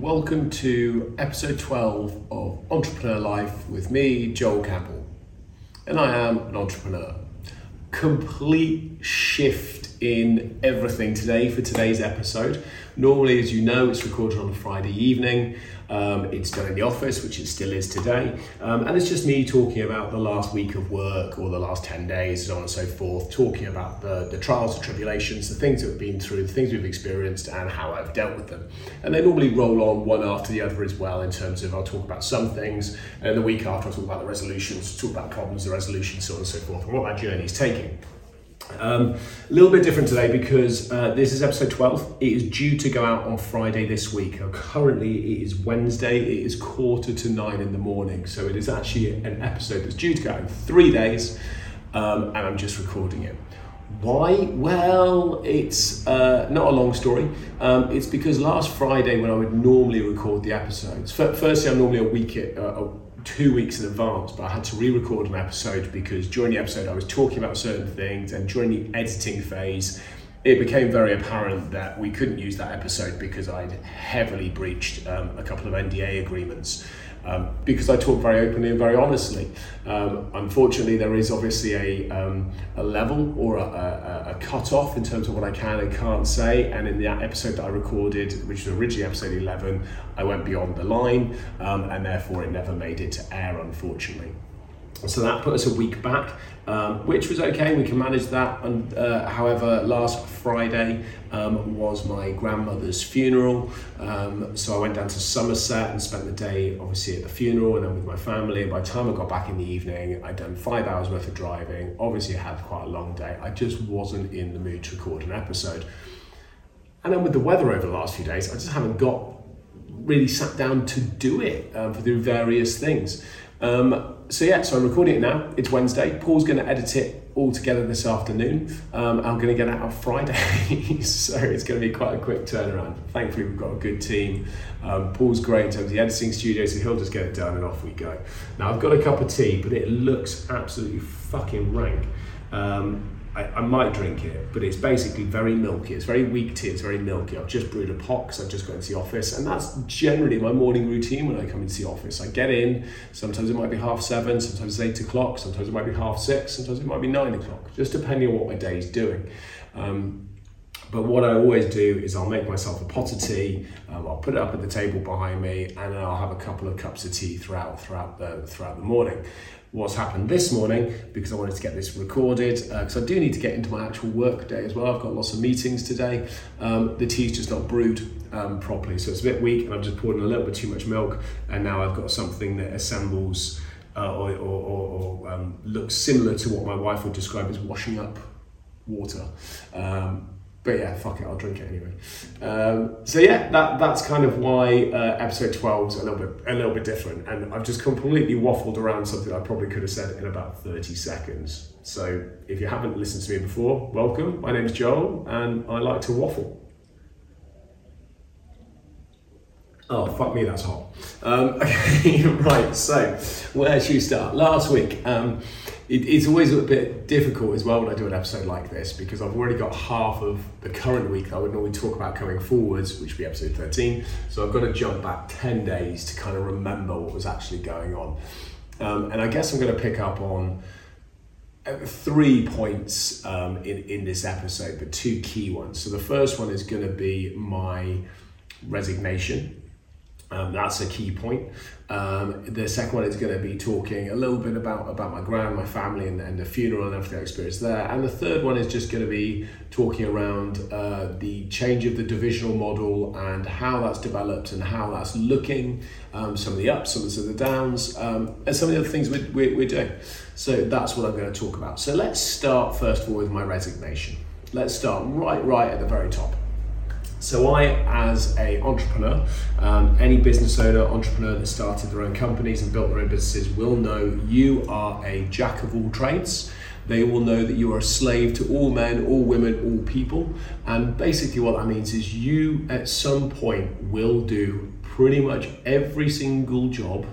Welcome to episode 12 of Entrepreneur Life with me, Joel Campbell. And I am an entrepreneur. Complete shift in everything today for today's episode. Normally, as you know, it's recorded on a Friday evening. Um, it's done in the office, which it still is today. Um, and it's just me talking about the last week of work or the last 10 days, so on and so forth, talking about the, the trials and tribulations, the things that we've been through, the things we've experienced, and how I've dealt with them. And they normally roll on one after the other as well, in terms of I'll talk about some things, and the week after I'll talk about the resolutions, talk about problems, the resolutions, so on and so forth, and what that journey is taking. Um, a little bit different today because uh, this is episode 12. It is due to go out on Friday this week. Now, currently, it is Wednesday. It is quarter to nine in the morning. So, it is actually an episode that's due to go out in three days, um, and I'm just recording it. Why? Well, it's uh, not a long story. Um, it's because last Friday, when I would normally record the episodes, firstly, I'm normally a week, uh, two weeks in advance, but I had to re-record an episode because during the episode I was talking about certain things, and during the editing phase, it became very apparent that we couldn't use that episode because I'd heavily breached um, a couple of NDA agreements um, because I talk very openly and very honestly. Um, unfortunately, there is obviously a, um, a level or a, a, a cut off in terms of what I can and can't say. And in the episode that I recorded, which was originally episode 11, I went beyond the line um, and therefore it never made it to air, unfortunately. So that put us a week back, um, which was okay. We can manage that. And uh, however, last Friday um, was my grandmother's funeral. Um, so I went down to Somerset and spent the day, obviously, at the funeral and then with my family. And by the time I got back in the evening, I'd done five hours worth of driving. Obviously, I had quite a long day. I just wasn't in the mood to record an episode. And then with the weather over the last few days, I just haven't got really sat down to do it um, for the various things. Um, so yeah, so I'm recording it now. It's Wednesday. Paul's going to edit it all together this afternoon. Um, I'm going to get out out Friday, so it's going to be quite a quick turnaround. Thankfully, we've got a good team. Um, Paul's great in terms of the editing studio, so he'll just get it done and off we go. Now I've got a cup of tea, but it looks absolutely fucking rank. Um, I, I, might drink it, but it's basically very milky. It's very weak tea, it's very milky. I've just brewed a pot because I've just got into the office, and that's generally my morning routine when I come into the office. I get in, sometimes it might be half seven, sometimes it's eight o'clock, sometimes it might be half six, sometimes it might be nine o'clock, just depending on what my day is doing. Um, but what I always do is I'll make myself a pot of tea. Um, I'll put it up at the table behind me, and then I'll have a couple of cups of tea throughout throughout the throughout the morning what's happened this morning because I wanted to get this recorded because uh, I do need to get into my actual work day as well. I've got lots of meetings today. Um, the tea's just not brewed um, properly, so it's a bit weak, and I've just poured in a little bit too much milk, and now I've got something that assembles uh, or, or, or, or um, looks similar to what my wife would describe as washing up water. Um, but yeah, fuck it, I'll drink it anyway. Um, so yeah, that that's kind of why uh, episode 12 is a little bit a little bit different, and I've just completely waffled around something I probably could have said in about 30 seconds. So if you haven't listened to me before, welcome. My name is Joel, and I like to waffle. Oh, fuck me, that's hot. Um, okay, right, so where should we start? Last week, um, it, it's always a bit difficult as well when I do an episode like this because I've already got half of the current week that I would normally talk about coming forwards, which would be episode 13. So I've got to jump back 10 days to kind of remember what was actually going on. Um, and I guess I'm going to pick up on uh, three points um, in, in this episode, but two key ones. So the first one is going to be my resignation um, that's a key point. Um, the second one is going to be talking a little bit about, about my grand, my family, and, and the funeral and everything I experienced there. And the third one is just going to be talking around uh, the change of the divisional model and how that's developed and how that's looking, um, some of the ups, some of the downs, um, and some of the other things we're, we're, we're doing. So that's what I'm going to talk about. So let's start first of all with my resignation. Let's start right, right at the very top. So I, as a entrepreneur, um, any business owner, entrepreneur that started their own companies and built their own businesses will know you are a jack of all trades. They will know that you are a slave to all men, all women, all people. And basically, what that means is you, at some point, will do pretty much every single job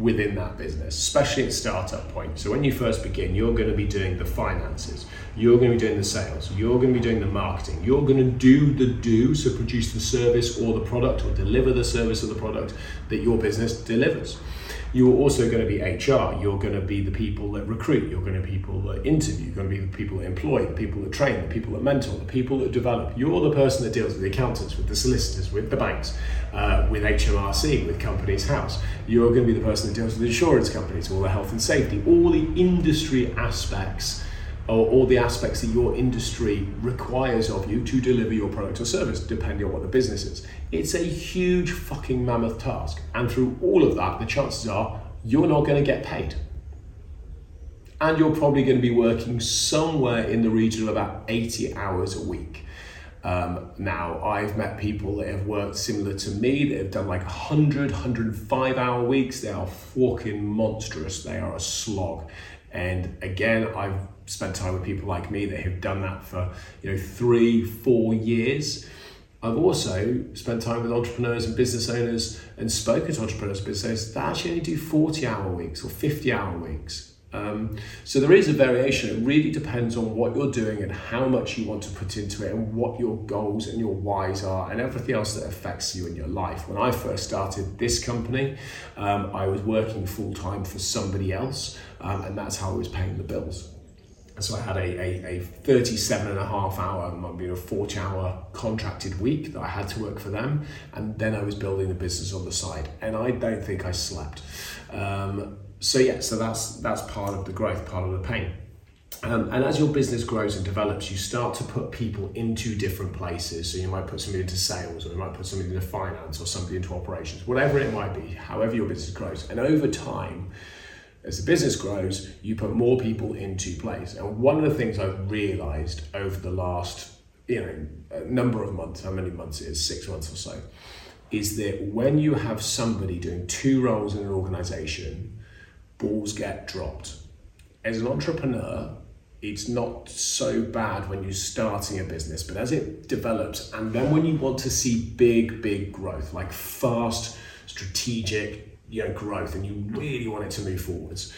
within that business, especially at startup point. So when you first begin, you're going to be doing the finances, you're going to be doing the sales, you're going to be doing the marketing, you're going to do the do, so produce the service or the product or deliver the service or the product that your business delivers you're also going to be HR. You're going to be the people that recruit. You're going to be people that interview. You're going to be the people that employ, the people that train, the people that mentor, the people that develop. You're the person that deals with the accountants, with the solicitors, with the banks, uh, with HMRC, with Companies House. You're going to be the person that deals with insurance companies, all the health and safety, all the industry aspects or all the aspects that your industry requires of you to deliver your product or service, depending on what the business is. It's a huge fucking mammoth task. And through all of that, the chances are you're not going to get paid. And you're probably going to be working somewhere in the region of about 80 hours a week. Um, now, I've met people that have worked similar to me that have done like 100, 105 hour weeks. They are fucking monstrous. They are a slog. And again, I've spent time with people like me that have done that for you know three, four years. I've also spent time with entrepreneurs and business owners and spoken to entrepreneurs, business owners that actually only do 40 hour weeks or 50 hour weeks. Um, so there is a variation. It really depends on what you're doing and how much you want to put into it and what your goals and your whys are and everything else that affects you in your life. When I first started this company, um, I was working full time for somebody else, um, and that's how I was paying the bills. So I had a, a, a 37 and a half hour, maybe a 40 hour contracted week that I had to work for them. And then I was building the business on the side. And I don't think I slept. Um, so yeah, so that's, that's part of the growth, part of the pain. Um, and as your business grows and develops, you start to put people into different places. So you might put somebody into sales, or you might put somebody into finance, or somebody into operations, whatever it might be, however your business grows. And over time, as the business grows, you put more people into place. And one of the things I've realized over the last, you know, number of months, how many months it is, six months or so, is that when you have somebody doing two roles in an organization, balls get dropped. As an entrepreneur, it's not so bad when you're starting a business, but as it develops, and then when you want to see big, big growth, like fast, strategic, you know, growth and you really want it to move forwards,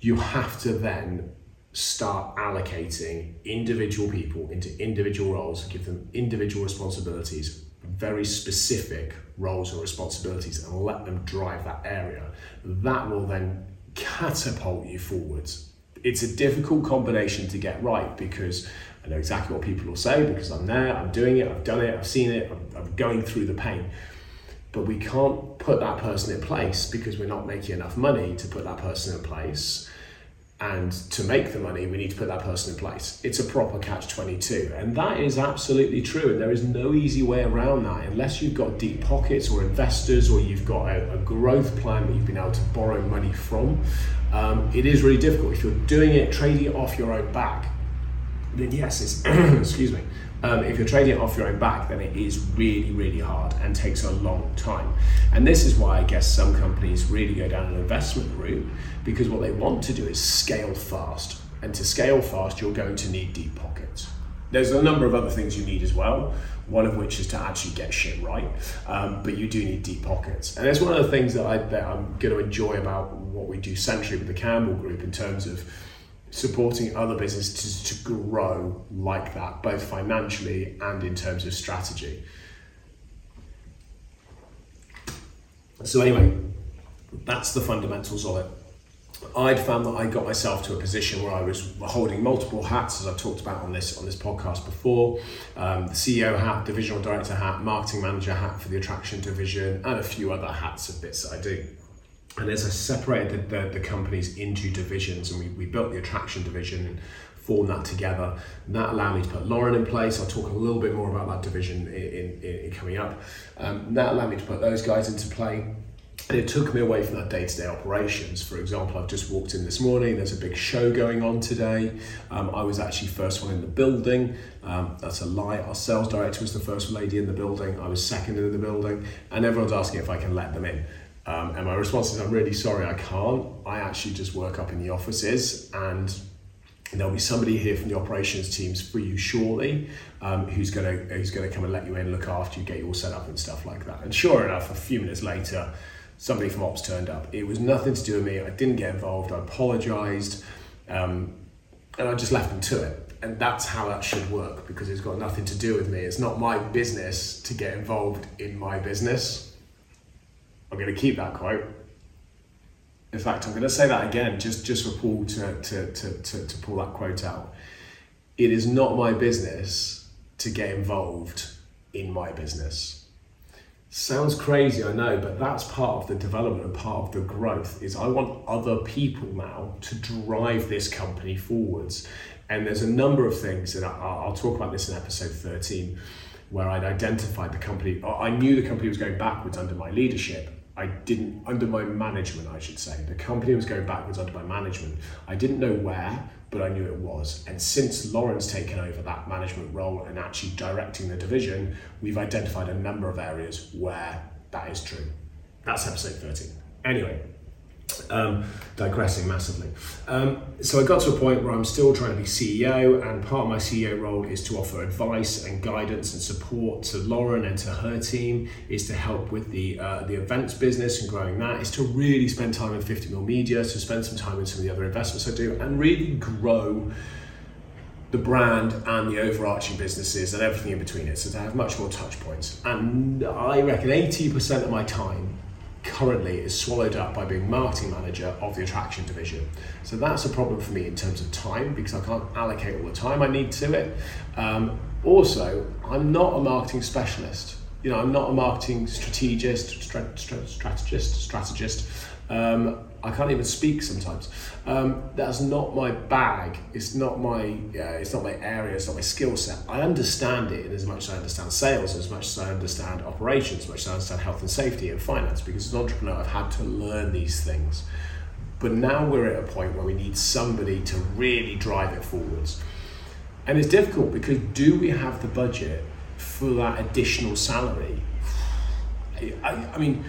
you have to then start allocating individual people into individual roles, give them individual responsibilities, very specific roles or responsibilities, and let them drive that area. That will then catapult you forwards. It's a difficult combination to get right because I know exactly what people will say because I'm there, I'm doing it, I've done it, I've seen it, I'm, I'm going through the pain but we can't put that person in place because we're not making enough money to put that person in place. And to make the money, we need to put that person in place. It's a proper catch 22. And that is absolutely true. And there is no easy way around that unless you've got deep pockets or investors or you've got a, a growth plan that you've been able to borrow money from. Um, it is really difficult. If you're doing it, trading it off your own back, then yes, it's, excuse me, um, if you're trading it off your own back, then it is really, really hard and takes a long time. And this is why I guess some companies really go down an investment route because what they want to do is scale fast. And to scale fast, you're going to need deep pockets. There's a number of other things you need as well, one of which is to actually get shit right. Um, but you do need deep pockets. And it's one of the things that, I, that I'm going to enjoy about what we do centrally with the Campbell Group in terms of supporting other businesses to grow like that, both financially and in terms of strategy. So, anyway, that's the fundamentals of it. I'd found that I got myself to a position where I was holding multiple hats, as I've talked about on this on this podcast before. Um, the CEO hat, divisional director hat, marketing manager hat for the attraction division, and a few other hats of bits that I do. And as I separated the, the, companies into divisions and we, we built the attraction division and formed that together, and that allowed me to put Lauren in place. I'll talk a little bit more about that division in, in, in coming up. Um, that allowed me to put those guys into play. And it took me away from that day to day operations. For example, I've just walked in this morning, there's a big show going on today. Um, I was actually first one in the building. Um, that's a lie. Our sales director was the first lady in the building. I was second in the building, and everyone's asking if I can let them in. Um, and my response is, I'm really sorry, I can't. I actually just work up in the offices and there'll be somebody here from the operations teams for you shortly um, who's going to who's to come and let you in, look after you, get you all set up and stuff like that. And sure enough, a few minutes later, somebody from ops turned up. It was nothing to do with me. I didn't get involved. I apologised, um, and I just left them to it. And that's how that should work because it's got nothing to do with me. It's not my business to get involved in my business. I'm going to keep that quote. In fact, I'm going to say that again, just just for Paul to, to, to, to, to pull that quote out. It is not my business to get involved in my business. Sounds crazy, I know, but that's part of the development and part of the growth. Is I want other people now to drive this company forwards, and there's a number of things that I'll talk about this in episode 13, where I'd identified the company. I knew the company was going backwards under my leadership, I didn't, under my management, I should say. The company was going backwards under my management. I didn't know where, but I knew it was. And since Lauren's taken over that management role and actually directing the division, we've identified a number of areas where that is true. That's episode 13. Anyway, um, digressing massively. Um, so I got to a point where I'm still trying to be CEO, and part of my CEO role is to offer advice and guidance and support to Lauren and to her team. Is to help with the uh, the events business and growing that. Is to really spend time in 50 mil media, to spend some time in some of the other investments I do, and really grow the brand and the overarching businesses and everything in between it. So to have much more touch points. And I reckon 80% of my time currently is swallowed up by being marketing manager of the attraction division. So that's a problem for me in terms of time because I can't allocate all the time I need to it. Um, also, I'm not a marketing specialist. You know, I'm not a marketing strategist, strategist, strategist. Um, I can't even speak sometimes. Um, that's not my bag. It's not my. Uh, it's not my area. It's not my skill set. I understand it as much as I understand sales, as much as I understand operations, as much as I understand health and safety and finance. Because as an entrepreneur, I've had to learn these things. But now we're at a point where we need somebody to really drive it forwards. And it's difficult because do we have the budget for that additional salary? I, I mean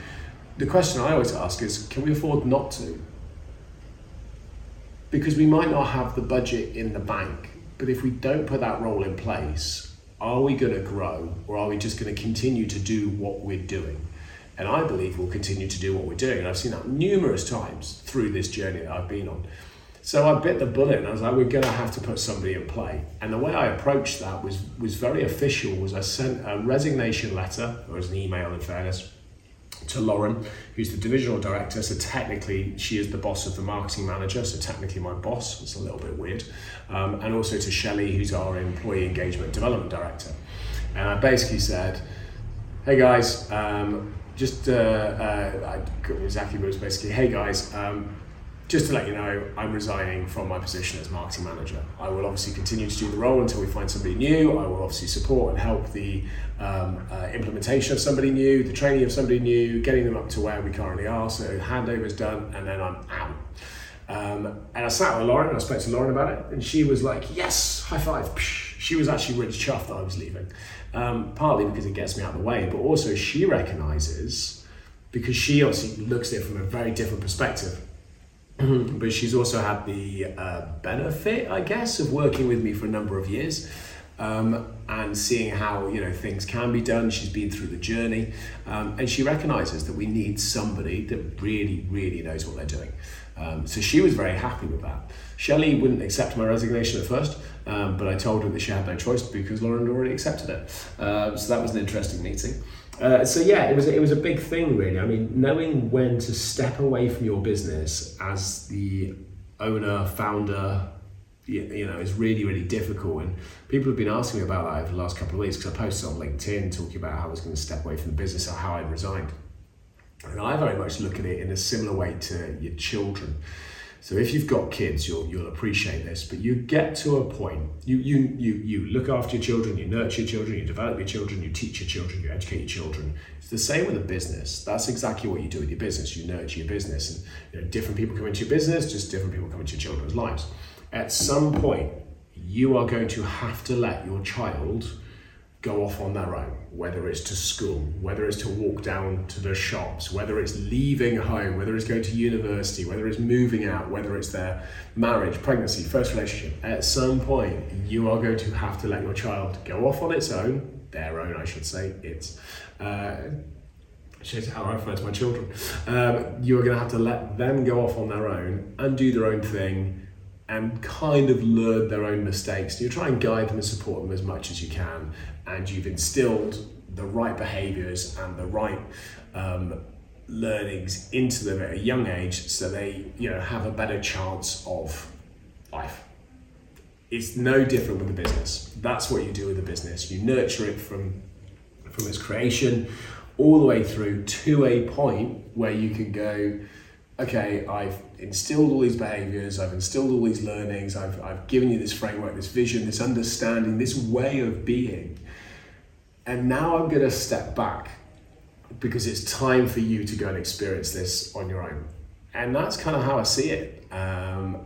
the question I always ask is can we afford not to? Because we might not have the budget in the bank, but if we don't put that role in place, are we going to grow or are we just going to continue to do what we're doing? And I believe we'll continue to do what we're doing. And I've seen that numerous times through this journey that I've been on. So I bit the bullet and I was like, we're going to have to put somebody in play. And the way I approached that was, was very official was I sent a resignation letter, or as an email in fairness, to Lauren, who's the divisional director. So technically, she is the boss of the marketing manager. So technically, my boss. It's a little bit weird. Um, and also to Shelley, who's our employee engagement development director. And I basically said, "Hey guys, um, just uh, uh, I, exactly what it was basically. Hey guys." Um, just to let you know, I'm resigning from my position as marketing manager. I will obviously continue to do the role until we find somebody new. I will obviously support and help the um, uh, implementation of somebody new, the training of somebody new, getting them up to where we currently are. So handover is done, and then I'm out. Um, and I sat with Lauren, and I spoke to Lauren about it, and she was like, "Yes, high five." She was actually really chuffed that I was leaving, um, partly because it gets me out of the way, but also she recognizes because she obviously looks at it from a very different perspective but she's also had the uh, benefit, I guess, of working with me for a number of years. Um, and seeing how you know things can be done. She's been through the journey, um, and she recognises that we need somebody that really, really knows what they're doing. Um, so she was very happy with that. Shelley wouldn't accept my resignation at first, um, but I told her that she had no choice because Lauren had already accepted it. Uh, so that was an interesting meeting. Uh, so yeah, it was it was a big thing really. I mean, knowing when to step away from your business as the owner, founder, you know, is really really difficult. And people have been asking me about that over the last couple of weeks because I posted on LinkedIn talking about how I was going to step away from the business or how I resigned. And I very much look at it in a similar way to your children. So if you've got kids, you'll you'll appreciate this. But you get to a point, you you you you look after your children, you nurture your children, you develop your children, you teach your children, you educate your children. It's the same with a business. That's exactly what you do with your business. You nurture your business, and you know, different people come into your business, just different people come into your children's lives. At some point, you are going to have to let your child go off on their own, whether it's to school, whether it's to walk down to the shops, whether it's leaving home, whether it's going to university, whether it's moving out, whether it's their marriage, pregnancy, first relationship, at some point you are going to have to let your child go off on its own, their own, I should say, it's. Uh, shows how I refer to my children. Um, you're going to have to let them go off on their own and do their own thing and kind of learn their own mistakes. You try and guide them and support them as much as you can, and you've instilled the right behaviors and the right um, learnings into them at a young age so they you know have a better chance of life. It's no different with the business. That's what you do with the business. You nurture it from from its creation all the way through to a point where you can go okay, I've instilled all these behaviors, I've instilled all these learnings, I've, I've given you this framework, this vision, this understanding, this way of being. And now I'm going to step back because it's time for you to go and experience this on your own. And that's kind of how I see it. Um,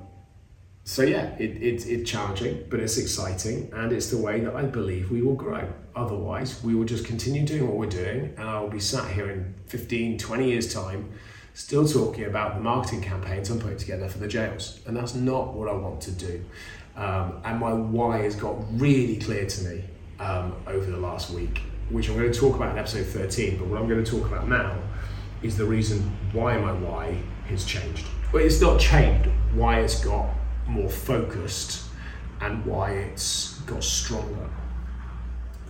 so yeah, it, it, it's challenging, but it's exciting, and it's the way that I believe we will grow. Otherwise, we will just continue doing what we're doing, and I'll be sat here in 15, 20 years' time still talking about the marketing campaigns I'm putting together for the jails. And that's not what I want to do. Um, and my why has got really clear to me um, over the last week, which I'm going to talk about in episode 13. But what I'm going to talk about now is the reason why my why has changed. Well, it's not changed, why it's got more focused and why it's got stronger.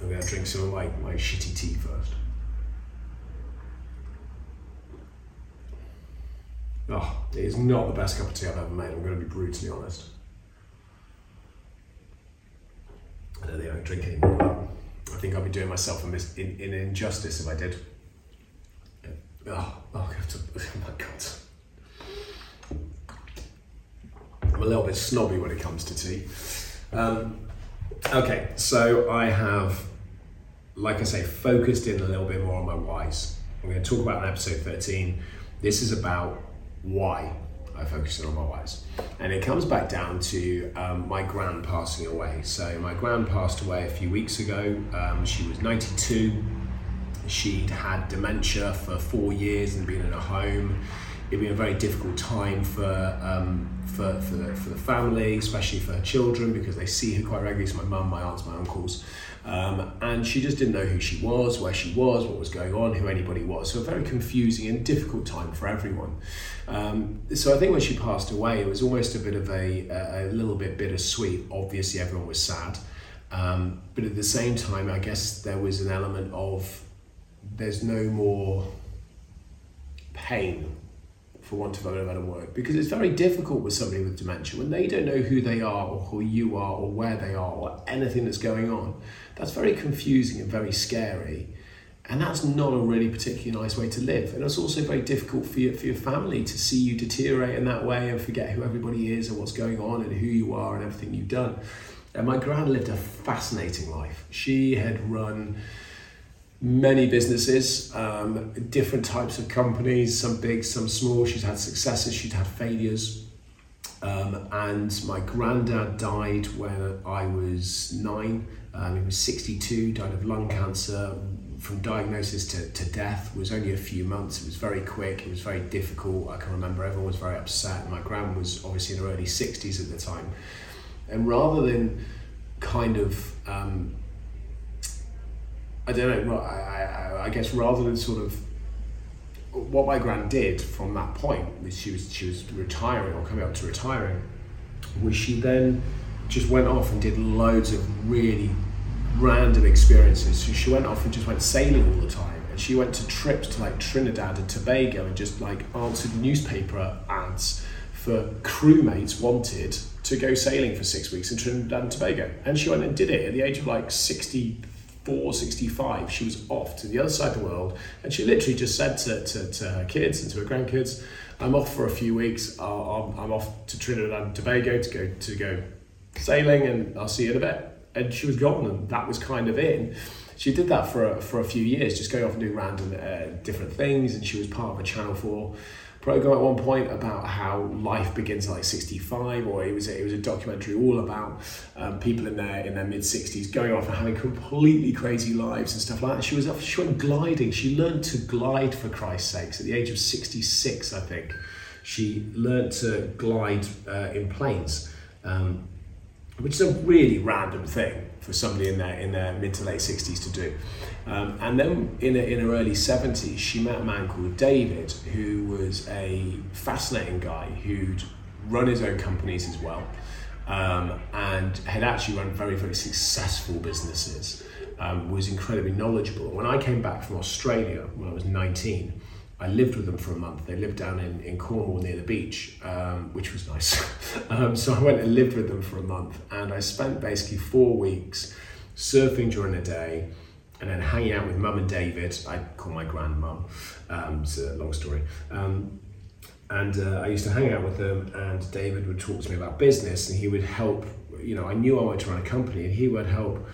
I'm going to drink some of my, my shitty tea first. Oh, it is not the best cup of tea I've ever made. I'm going to be brutally honest. I don't think I can drink anymore. I think I'd be doing myself an in, in injustice if I did. Oh, oh, oh my god. I'm a little bit snobby when it comes to tea. Um, okay, so I have, like I say, focused in a little bit more on my whys. I'm going to talk about in episode 13. This is about why I focus on my whys. And it comes back down to um, my grand passing away. So my grand passed away a few weeks ago. Um, she was 92. She'd had dementia for four years and been in a home. It'd been a very difficult time for um, for, for, the, for the family, especially for her children, because they see her quite regularly. So my mum, my aunts, my uncles. Um, and she just didn't know who she was, where she was, what was going on, who anybody was. So a very confusing and difficult time for everyone. Um, so I think when she passed away, it was almost a bit of a, a, little bit bittersweet. Obviously, everyone was sad. Um, but at the same time, I guess there was an element of there's no more pain for want of a better word, because it's very difficult with somebody with dementia when they don't know who they are or who you are or where they are or anything that's going on. That's very confusing and very scary. And that's not a really particularly nice way to live. And it's also very difficult for your, for your family to see you deteriorate in that way and forget who everybody is and what's going on and who you are and everything you've done. And my gran lived a fascinating life. She had run many businesses, um, different types of companies, some big, some small. She's had successes, she'd had failures. Um, and my granddad died when I was nine. Um, he was 62, died of lung cancer. From diagnosis to, to death was only a few months. It was very quick. It was very difficult. I can remember everyone was very upset. My gran was obviously in her early 60s at the time. And rather than kind of um, I don't know. I, I, I guess rather than sort of what my grand did from that point, she was she was retiring or coming up to retiring, was she then just went off and did loads of really random experiences. So she went off and just went sailing all the time, and she went to trips to like Trinidad and Tobago and just like answered newspaper ads for crewmates wanted to go sailing for six weeks in Trinidad and Tobago, and she went and did it at the age of like sixty 465, she was off to the other side of the world. And she literally just said to, to, to her kids and to her grandkids, I'm off for a few weeks. I'm, I'm off to Trinidad and Tobago to go to go sailing and I'll see you in a bit. And she was gone and that was kind of it. She did that for a, for a few years, just going off and doing random uh, different things. And she was part of a Channel 4 program at one point about how life begins like 65 or it was a, it was a documentary all about um, people in their in their mid 60s going off and having completely crazy lives and stuff like that she was she went gliding she learned to glide for Christ's sakes at the age of 66 I think she learned to glide uh, in planes um, which is a really random thing for somebody in their in their mid to late 60s to do. Um, and then in, a, in her early 70s, she met a man called David, who was a fascinating guy who'd run his own companies as well, um, and had actually run very very successful businesses. Um, was incredibly knowledgeable. When I came back from Australia when I was 19, I lived with them for a month. They lived down in, in Cornwall near the beach, um, which was nice. um, so I went and lived with them for a month, and I spent basically four weeks surfing during the day, and then hanging out with mum and David. I call my grandmum. Um, it's a long story. Um, and uh, I used to hang out with them, and David would talk to me about business, and he would help. You know, I knew I wanted to run a company, and he would help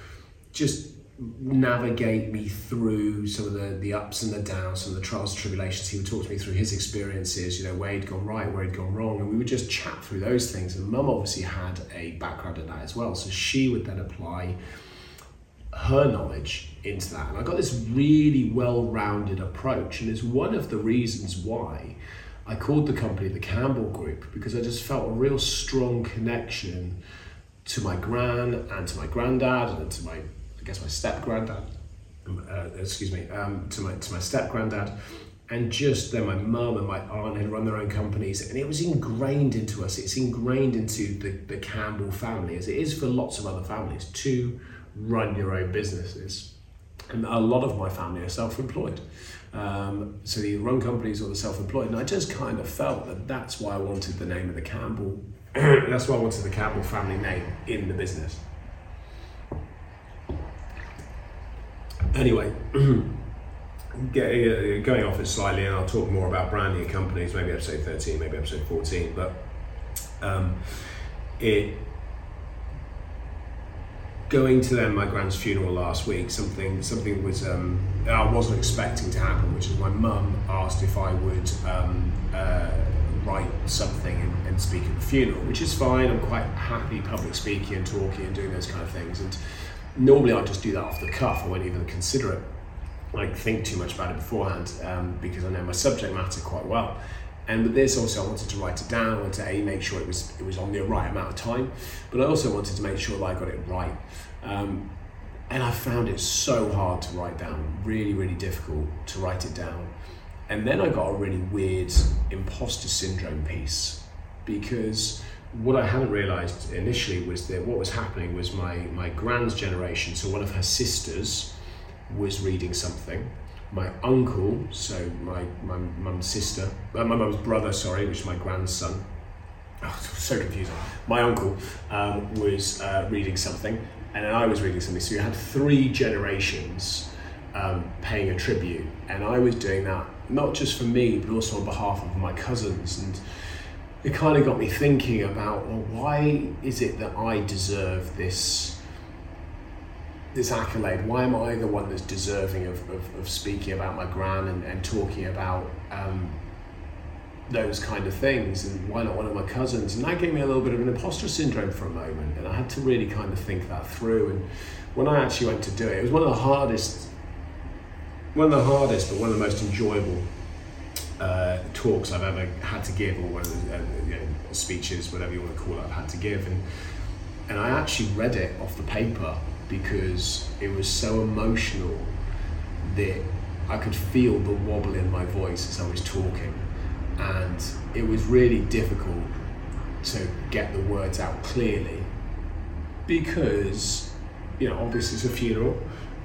just navigate me through some of the, the ups and the downs, some of the trials and tribulations. He would talk to me through his experiences, you know, where he'd gone right, where he'd gone wrong, and we would just chat through those things. And mum obviously had a background in that as well, so she would then apply her knowledge into that. And I got this really well-rounded approach, and it's one of the reasons why I called the company the Campbell Group because I just felt a real strong connection to my gran and to my granddad and to my guess my step granddad, um, uh, excuse me, um, to my to my step granddad, and just then my mum and my aunt had run their own companies, and it was ingrained into us. It's ingrained into the, the Campbell family, as it is for lots of other families, to run your own businesses. And a lot of my family are self-employed. Um, so they run companies or they're self-employed. And I just kind of felt that that's why I wanted the name of the Campbell, that's why I wanted the Campbell family name in the business. Anyway, uh, going off it slightly, and I'll talk more about branding and companies, maybe episode 13, maybe episode 14, but um, it going to then my grand's funeral last week, something something was um, I wasn't expecting to happen, which is my mum asked if I would um, uh, write something and, and, speak at the funeral, which is fine. I'm quite happy public speaking and talking and doing those kind of things. And normally I'd just do that off the cuff. I won't even consider it, like think too much about it beforehand, um, because I know my subject matter quite well. And with this, also, I wanted to write it down. I wanted to a make sure it was it was on the right amount of time, but I also wanted to make sure that I got it right. Um, and I found it so hard to write down, really, really difficult to write it down. And then I got a really weird imposter syndrome piece because what I hadn't realised initially was that what was happening was my my grand's generation. So one of her sisters was reading something. My uncle, so my my mum's sister, uh, my mum's brother, sorry, which is my grandson. Oh, so confusing. My uncle um, was uh, reading something, and then I was reading something. So you had three generations um, paying a tribute, and I was doing that not just for me, but also on behalf of my cousins and it kind of got me thinking about well, why is it that I deserve this this accolade? Why am I the one that's deserving of, of, of speaking about my gran and, and talking about um, those kind of things? And why not one of my cousins? And that gave me a little bit of an imposter syndrome for a moment. And I had to really kind of think that through. And when I actually went to do it, it was one of the hardest, one of the hardest, but one of the most enjoyable uh, talks I've ever had to give, or one uh, you know, speeches, whatever you want to call it, I've had to give, and and I actually read it off the paper because it was so emotional that I could feel the wobble in my voice as I was talking, and it was really difficult to get the words out clearly because you know obviously it's a funeral.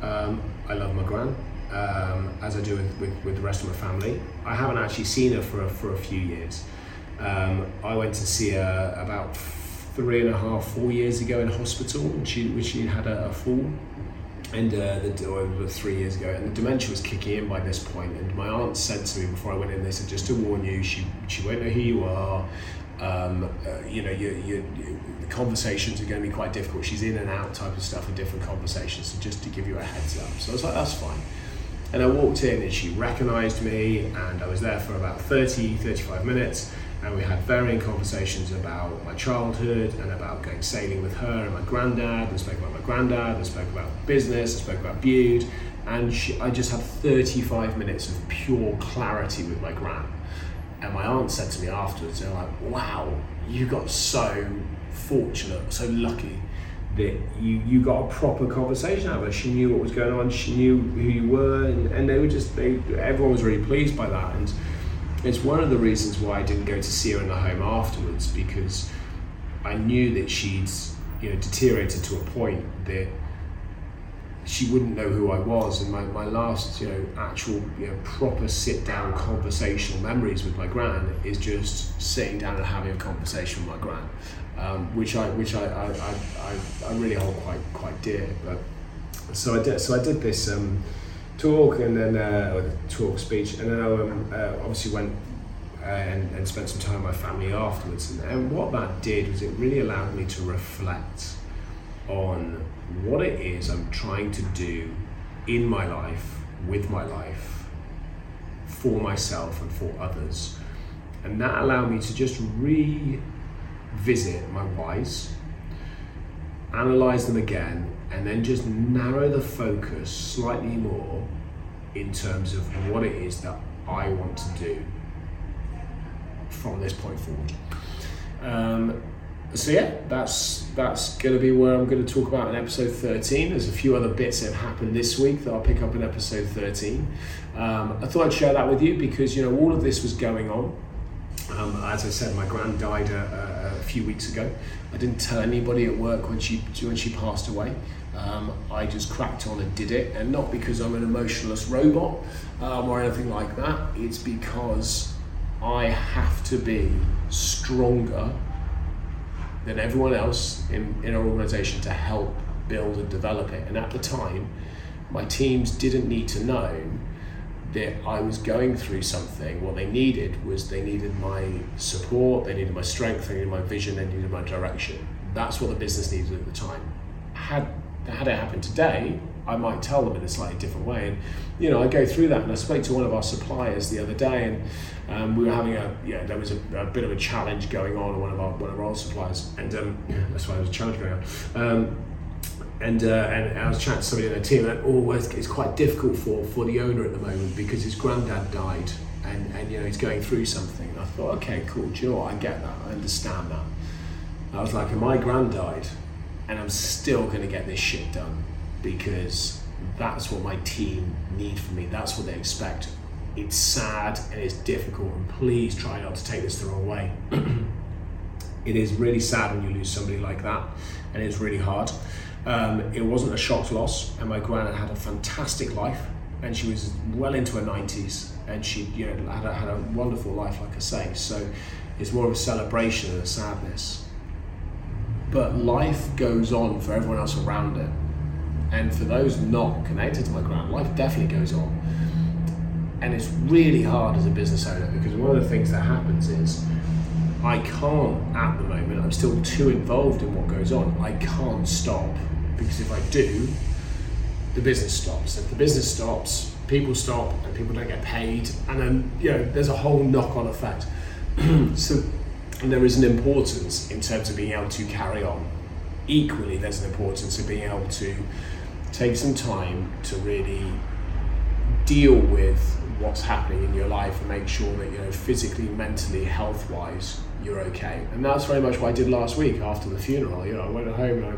Um, I love my gran um, as I do with, with, with, the rest of my family. I haven't actually seen her for a, for a few years. Um, I went to see her about three and a half, four years ago in hospital when she, when she had a, a fall. And uh, the, or three years ago, and the dementia was kicking in by this point. And my aunt said to me before I went in, they said, just to warn you, she, she won't know who you are. Um, uh, you know, you, you, you, the conversations are going to be quite difficult. She's in and out type of stuff in different conversations. So just to give you a heads up. So I was like, that's fine. And I walked in and she recognized me, and I was there for about 30, 35 minutes. And we had varying conversations about my childhood and about going sailing with her and my granddad, and spoke about my granddad, and spoke about business, and spoke about Bude. And she, I just had 35 minutes of pure clarity with my gran. And my aunt said to me afterwards, they're like, wow, you got so fortunate, so lucky that you, you got a proper conversation out of her. She knew what was going on. She knew who you were, and, and they were just they everyone was really pleased by that. And it's one of the reasons why I didn't go to see her in the home afterwards because I knew that she'd you know deteriorated to a point that she wouldn't know who I was. And my, my last you know actual you know proper sit down conversational memories with my gran is just sitting down and having a conversation with my gran um, which I which I, I, I, I, really hold quite quite dear. But so I did so I did this um, talk and then uh, talk speech and then I um, uh, obviously went uh, and, and spent some time with my family afterwards. And, and what that did was it really allowed me to reflect on what it is I'm trying to do in my life, with my life, for myself and for others. And that allowed me to just re visit my whys, analyze them again, and then just narrow the focus slightly more in terms of what it is that I want to do from this point forward. Um, so yeah, that's that's going to be where I'm going to talk about in episode 13. There's a few other bits that have happened this week that I'll pick up in episode 13. Um, I thought I'd share that with you because you know all of this was going on um, as I said, my grand died a, a, few weeks ago. I didn't tell anybody at work when she when she passed away. Um, I just cracked on and did it, and not because I'm an emotionless robot um, or anything like that. It's because I have to be stronger than everyone else in, in our organization to help build and develop it. And at the time, my teams didn't need to know that I was going through something, what they needed was they needed my support, they needed my strength, they needed my vision, they needed my direction. That's what the business needed at the time. Had had it happened today, I might tell them in a slightly different way. And you know, I go through that, and I spoke to one of our suppliers the other day, and um, we were having a yeah, there was a, a, bit of a challenge going on one of our one of our suppliers, and um, that's why there was a challenge going on. Um, and uh, and I was chatting to somebody in the team, and oh, it's quite difficult for for the owner at the moment because his granddad died, and and you know he's going through something. And I thought, okay, cool. Do you know? I get that. I understand that. I was like, my grand died, and I'm still going to get this shit done because that's what my team need from me. That's what they expect. It's sad and it's difficult, and please try not to take this the wrong way. it is really sad when you lose somebody like that, and it's really hard. Um, it wasn't a shocked loss, and my granny had a fantastic life, and she was well into her 90s, and she you know had a, had a wonderful life, like I say. So it's more of a celebration than a sadness. But life goes on for everyone else around it, and for those not connected to my grand, life definitely goes on. And it's really hard as a business owner because one of the things that happens is I can't at the moment, I'm still too involved in what goes on. I can't stop because if I do, the business stops. If the business stops, people stop and people don't get paid, and then you know there's a whole knock-on effect. so there is an importance in terms of being able to carry on. Equally, there's an importance of being able to take some time to really deal with what's happening in your life and make sure that you know physically, mentally, health-wise, you're okay. And that's very much what I did last week after the funeral. You know, I went home and I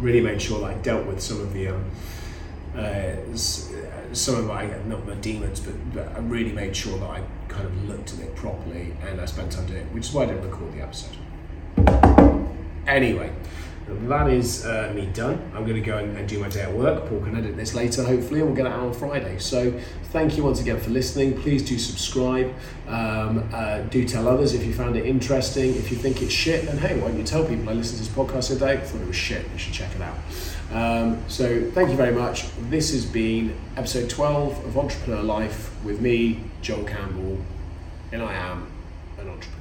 really made sure that I dealt with some of the um, uh, some of my not my demons, but, but I really made sure that I kind of looked at it properly, and I spent time doing it, which is why I didn't record the episode. Anyway, that is uh, me done. I'm going to go and, and, do my day at work. Paul can edit this later, hopefully, and we'll get it out on Friday. So, thank you once again for listening. Please do subscribe. Um, uh, do tell others if you found it interesting. If you think it's shit, then hey, why don't you tell people I listened to this podcast today? I thought it was shit. You should check it out. Um, so, thank you very much. This has been episode 12 of Entrepreneur Life with me, Joel Campbell, and I am an entrepreneur.